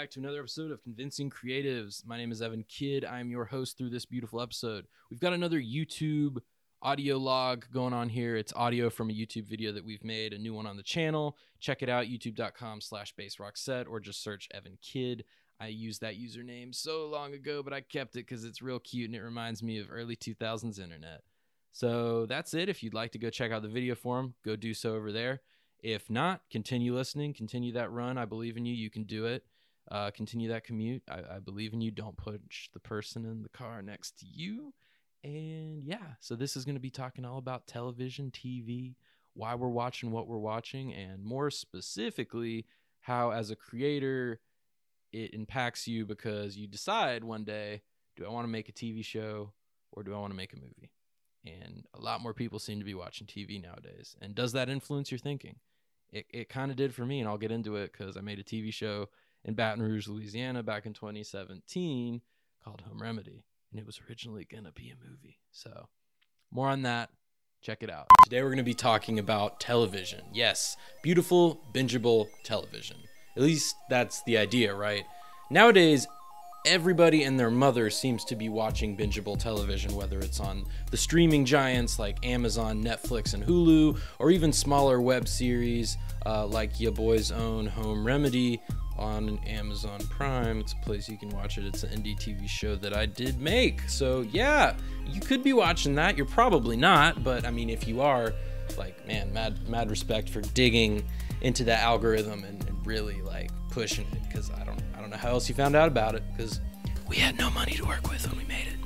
back to another episode of Convincing Creatives. My name is Evan Kidd. I'm your host through this beautiful episode. We've got another YouTube audio log going on here. It's audio from a YouTube video that we've made, a new one on the channel. Check it out, youtube.com slash baserockset, or just search Evan Kidd. I used that username so long ago, but I kept it because it's real cute and it reminds me of early 2000s internet. So that's it. If you'd like to go check out the video form, go do so over there. If not, continue listening, continue that run. I believe in you. You can do it. Uh, continue that commute. I, I believe in you. Don't push the person in the car next to you. And yeah, so this is going to be talking all about television, TV, why we're watching what we're watching, and more specifically, how as a creator it impacts you because you decide one day do I want to make a TV show or do I want to make a movie? And a lot more people seem to be watching TV nowadays. And does that influence your thinking? It, it kind of did for me, and I'll get into it because I made a TV show in Baton Rouge, Louisiana back in 2017 called Home Remedy. And it was originally going to be a movie. So, more on that. Check it out. Today, we're going to be talking about television. Yes, beautiful, bingeable television. At least that's the idea, right? Nowadays, everybody and their mother seems to be watching bingeable television, whether it's on the streaming giants like Amazon, Netflix, and Hulu, or even smaller web series uh, like your boy's own Home Remedy on Amazon Prime. It's a place you can watch it. It's an indie TV show that I did make. So, yeah, you could be watching that. You're probably not, but I mean, if you are, like, man, mad, mad respect for digging into that algorithm and, and really like pushing it because I don't I don't know how else you found out about it because we had no money to work with when we made it.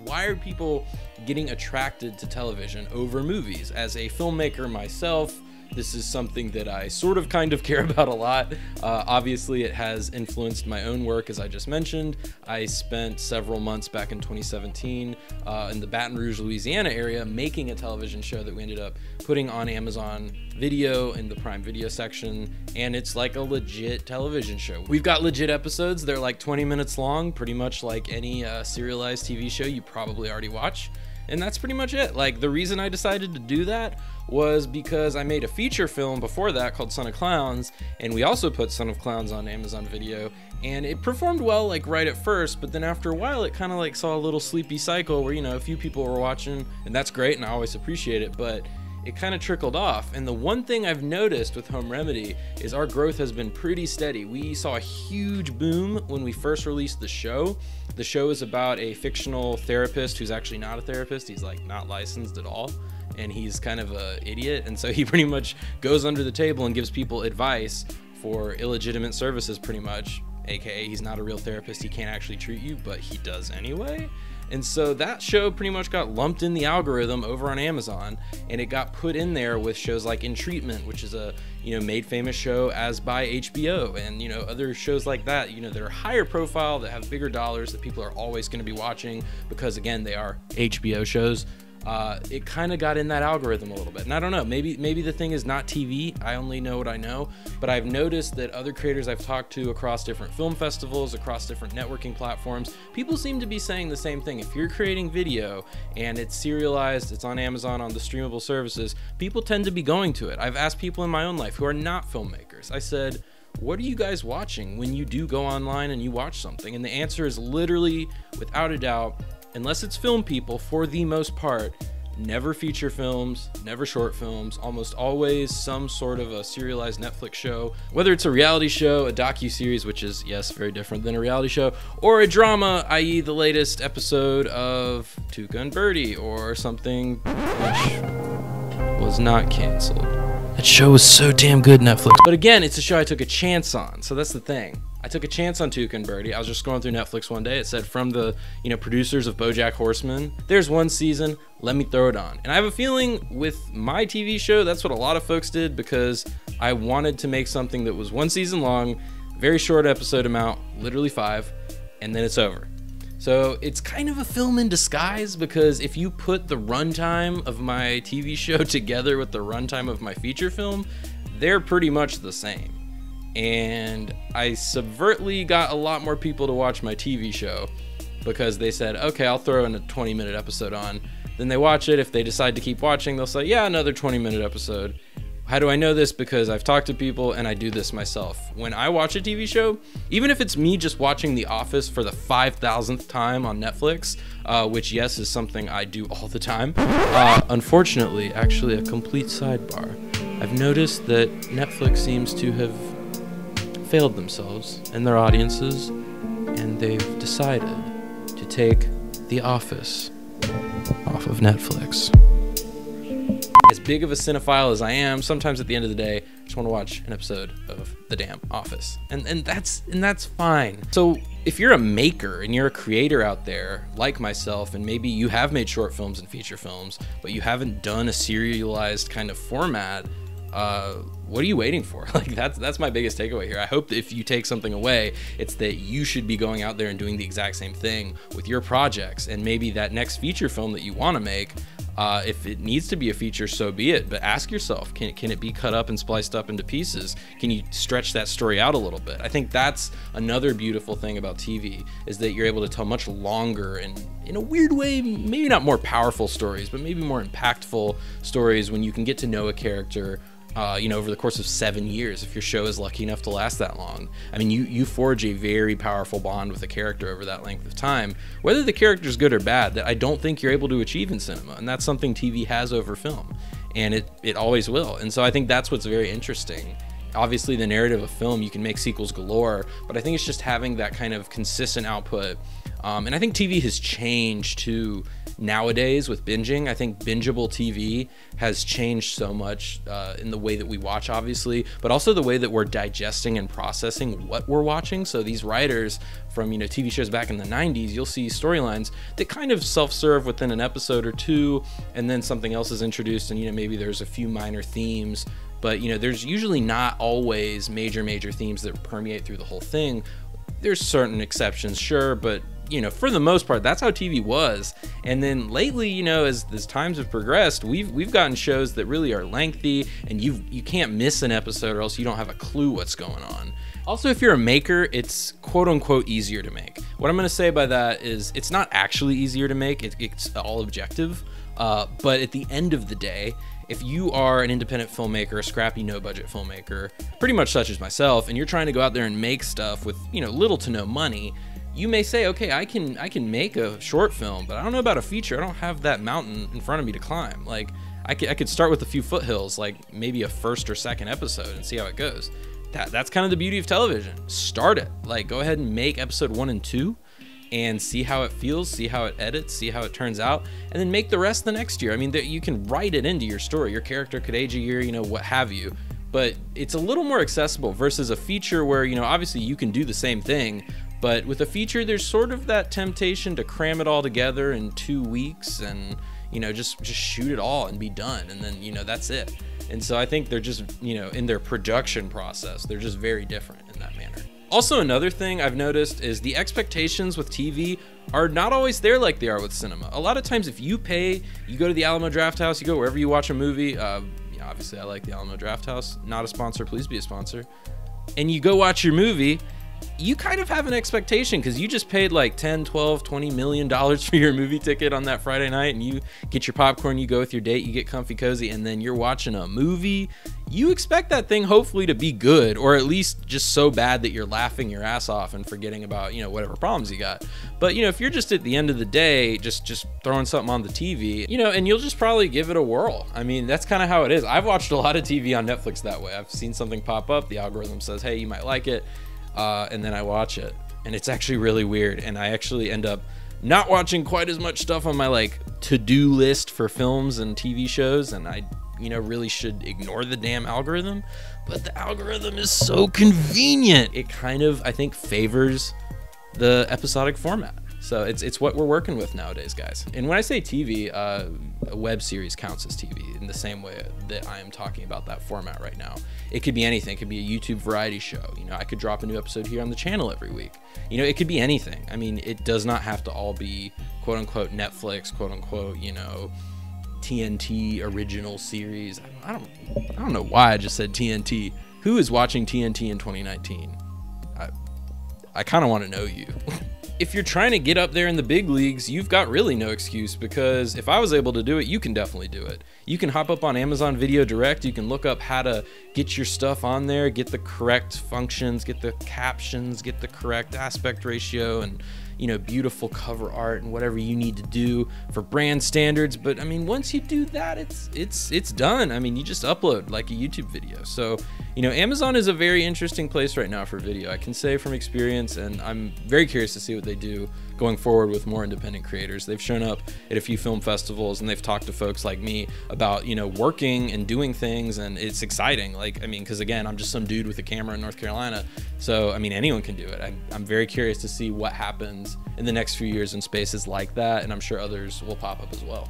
Why are people getting attracted to television over movies? As a filmmaker myself, this is something that I sort of kind of care about a lot. Uh, obviously, it has influenced my own work, as I just mentioned. I spent several months back in 2017 uh, in the Baton Rouge, Louisiana area making a television show that we ended up putting on Amazon Video in the Prime Video section, and it's like a legit television show. We've got legit episodes, they're like 20 minutes long, pretty much like any uh, serialized TV show you probably already watch. And that's pretty much it. Like, the reason I decided to do that was because I made a feature film before that called Son of Clowns, and we also put Son of Clowns on Amazon Video, and it performed well, like, right at first, but then after a while, it kind of like saw a little sleepy cycle where, you know, a few people were watching, and that's great, and I always appreciate it, but it kind of trickled off. And the one thing I've noticed with Home Remedy is our growth has been pretty steady. We saw a huge boom when we first released the show. The show is about a fictional therapist who's actually not a therapist. He's like not licensed at all. And he's kind of a idiot. And so he pretty much goes under the table and gives people advice for illegitimate services, pretty much. AKA, he's not a real therapist. He can't actually treat you, but he does anyway. And so that show pretty much got lumped in the algorithm over on Amazon and it got put in there with shows like In Treatment, which is a, you know, made famous show as by HBO and, you know, other shows like that, you know, that are higher profile, that have bigger dollars that people are always going to be watching because again, they are HBO shows uh, it kind of got in that algorithm a little bit. And I don't know, maybe maybe the thing is not TV. I only know what I know, but I've noticed that other creators I've talked to across different film festivals, across different networking platforms, people seem to be saying the same thing. If you're creating video and it's serialized, it's on Amazon on the streamable services, people tend to be going to it. I've asked people in my own life who are not filmmakers. I said, what are you guys watching when you do go online and you watch something? And the answer is literally, without a doubt, unless it's film people, for the most part, never feature films, never short films, almost always some sort of a serialized Netflix show, whether it's a reality show, a docu-series, which is yes, very different than a reality show, or a drama, i.e. the latest episode of Tuca and Bertie, or something which was not canceled. That show was so damn good, Netflix. But again, it's a show I took a chance on, so that's the thing. I took a chance on Tuca and Bertie. I was just scrolling through Netflix one day. It said from the you know producers of BoJack Horseman. There's one season. Let me throw it on. And I have a feeling with my TV show, that's what a lot of folks did because I wanted to make something that was one season long, very short episode amount, literally five, and then it's over. So it's kind of a film in disguise because if you put the runtime of my TV show together with the runtime of my feature film, they're pretty much the same and I subvertly got a lot more people to watch my TV show because they said, okay, I'll throw in a 20 minute episode on. Then they watch it. If they decide to keep watching, they'll say, yeah, another 20 minute episode. How do I know this? Because I've talked to people and I do this myself. When I watch a TV show, even if it's me just watching The Office for the 5,000th time on Netflix, uh, which, yes, is something I do all the time, uh, unfortunately, actually, a complete sidebar, I've noticed that Netflix seems to have failed themselves and their audiences, and they've decided to take The Office off of Netflix as big of a cinephile as I am, sometimes at the end of the day, I just want to watch an episode of The Damn Office, and and that's and that's fine. So if you're a maker and you're a creator out there like myself, and maybe you have made short films and feature films, but you haven't done a serialized kind of format, uh, what are you waiting for? Like that's that's my biggest takeaway here. I hope that if you take something away, it's that you should be going out there and doing the exact same thing with your projects, and maybe that next feature film that you want to make uh, if it needs to be a feature, so be it. But ask yourself, can, can it be cut up and spliced up into pieces? Can you stretch that story out a little bit? I think that's another beautiful thing about TV is that you're able to tell much longer and in a weird way, maybe not more powerful stories, but maybe more impactful stories when you can get to know a character uh, you know, over the course of seven years, if your show is lucky enough to last that long. I mean, you you forge a very powerful bond with a character over that length of time, whether the character is good or bad. That I don't think you're able to achieve in cinema, and that's something TV has over film, and it it always will. And so I think that's what's very interesting. Obviously, the narrative of film, you can make sequels galore, but I think it's just having that kind of consistent output. Um, and I think TV has changed to nowadays with binging. I think bingeable TV has changed so much uh, in the way that we watch, obviously, but also the way that we're digesting and processing what we're watching. So these writers from you know TV shows back in the 90s, you'll see storylines that kind of self-serve within an episode or two, and then something else is introduced, and you know maybe there's a few minor themes but you know there's usually not always major major themes that permeate through the whole thing there's certain exceptions sure but you know, for the most part, that's how TV was. And then lately, you know, as as times have progressed, we've we've gotten shows that really are lengthy, and you you can't miss an episode, or else you don't have a clue what's going on. Also, if you're a maker, it's quote unquote easier to make. What I'm going to say by that is it's not actually easier to make, it, it's all objective. Uh, but at the end of the day, if you are an independent filmmaker, a scrappy no budget filmmaker, pretty much such as myself, and you're trying to go out there and make stuff with, you know, little to no money, you may say, okay, I can I can make a short film, but I don't know about a feature. I don't have that mountain in front of me to climb. Like I could, I could start with a few foothills, like maybe a first or second episode, and see how it goes. That that's kind of the beauty of television. Start it. Like go ahead and make episode one and two, and see how it feels, see how it edits, see how it turns out, and then make the rest the next year. I mean, you can write it into your story. Your character could age a year, you know, what have you. But it's a little more accessible versus a feature where, you know, obviously you can do the same thing, but with a feature, there's sort of that temptation to cram it all together in two weeks and you know just just shoot it all and be done, and then you know that's it. And so I think they're just you know in their production process, they're just very different in that manner. Also, another thing I've noticed is the expectations with TV are not always there like they are with cinema. A lot of times, if you pay, you go to the Alamo Drafthouse, you go wherever you watch a movie. Uh, obviously, I like the Alamo Drafthouse. Not a sponsor, please be a sponsor. And you go watch your movie you kind of have an expectation because you just paid like 10 12 20 million dollars for your movie ticket on that friday night and you get your popcorn you go with your date you get comfy cozy and then you're watching a movie. You expect that thing hopefully to be good or at least just so bad that you're laughing your ass off and forgetting about you know whatever problems you got. But you know if you're just at the end of the day just just throwing something on the tv you know and you'll just probably give it a whirl. I mean that's kind of how it is. I've watched a lot of tv on netflix that way. I've seen something pop up the algorithm says hey you might like it uh, and then I watch it, and it's actually really weird. And I actually end up not watching quite as much stuff on my like to-do list for films and TV shows, and I, you know, really should ignore the damn algorithm. But the algorithm is so convenient. It kind of, I think, favors the episodic format. So it's it's what we're working with nowadays, guys. And when I say TV, uh, a web series counts as TV in the same way that I am talking about that format right now. It could be anything. It could be a YouTube variety show. You know, I could drop a new episode here on the channel every week. You know, it could be anything. I mean, it does not have to all be quote unquote Netflix, quote unquote, you know, TNT original series. I don't I don't know why I just said TNT. Who is watching TNT in 2019? I I kind of want to know you. if you're trying to get up there in the big leagues, you've got really no excuse because if I was able to do it, you can definitely do it. You can hop up on Amazon Video Direct, you can look up how to get your stuff on there, get the correct functions, get the captions, get the correct aspect ratio and you know, beautiful cover art and whatever you need to do for brand standards. But I mean, once you do that, it's it's it's done. I mean, you just upload like a YouTube video. So, you know, Amazon is a very interesting place right now for video. I can say from experience, and I'm very curious to see what they do going forward with more independent creators. They've shown up at a few film festivals and they've talked to folks like me about, you know, working and doing things and it's exciting. Like, I mean, cuz again, I'm just some dude with a camera in North Carolina. So, I mean, anyone can do it. I, I'm very curious to see what happens in the next few years in spaces like that and I'm sure others will pop up as well.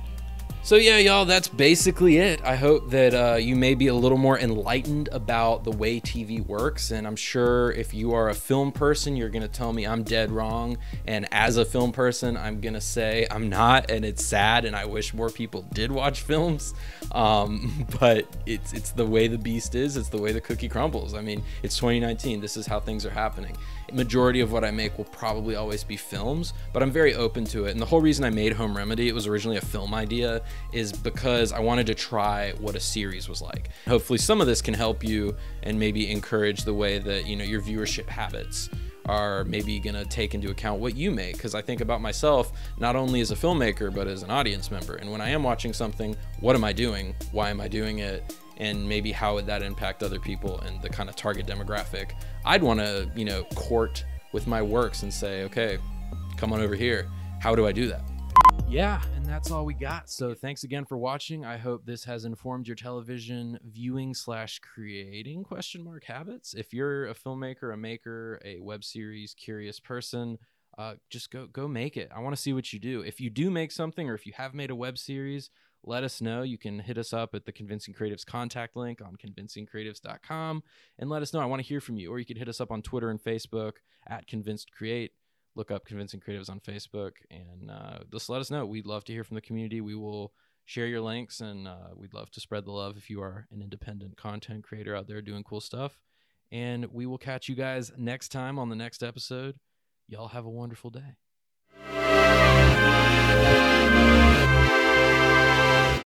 So, yeah, y'all, that's basically it. I hope that uh, you may be a little more enlightened about the way TV works. And I'm sure if you are a film person, you're to tell me I'm dead wrong. And as a film person, I'm to say I'm not. And it's sad. And I wish more people did watch films. Um, but it's, it's the way the beast is, it's the way the cookie crumbles. I mean, it's 2019. This is how things are happening majority of what I make will probably always be films, but I'm very open to it. And the whole reason I made Home Remedy, it was originally a film idea, is because I wanted to try what a series was like. Hopefully some of this can help you and maybe encourage the way that, you know, your viewership habits are maybe going to take into account what you make because I think about myself not only as a filmmaker but as an audience member. And when I am watching something, what am I doing? Why am I doing it? And maybe how would that impact other people and the kind of target demographic I'd want to, you know, court with my works and say, okay, come on over here. How do I do that? Yeah, and that's all we got. So thanks again for watching. I hope this has informed your television viewing slash creating question mark habits. If you're a filmmaker, a maker, a web series curious person, uh, just go go make it. I want to see what you do. If you do make something, or if you have made a web series, let us know. You can hit us up at the Convincing Creatives contact link on convincingcreatives.com and let us know. I want to hear from you. Or you can hit us up on Twitter and Facebook at Convinced Create. Look up Convincing Creatives on Facebook and uh, just let us know. We'd love to hear from the community. We will share your links and uh, we'd love to spread the love if you are an independent content creator out there doing cool stuff. And we will catch you guys next time on the next episode. Y'all have a wonderful day.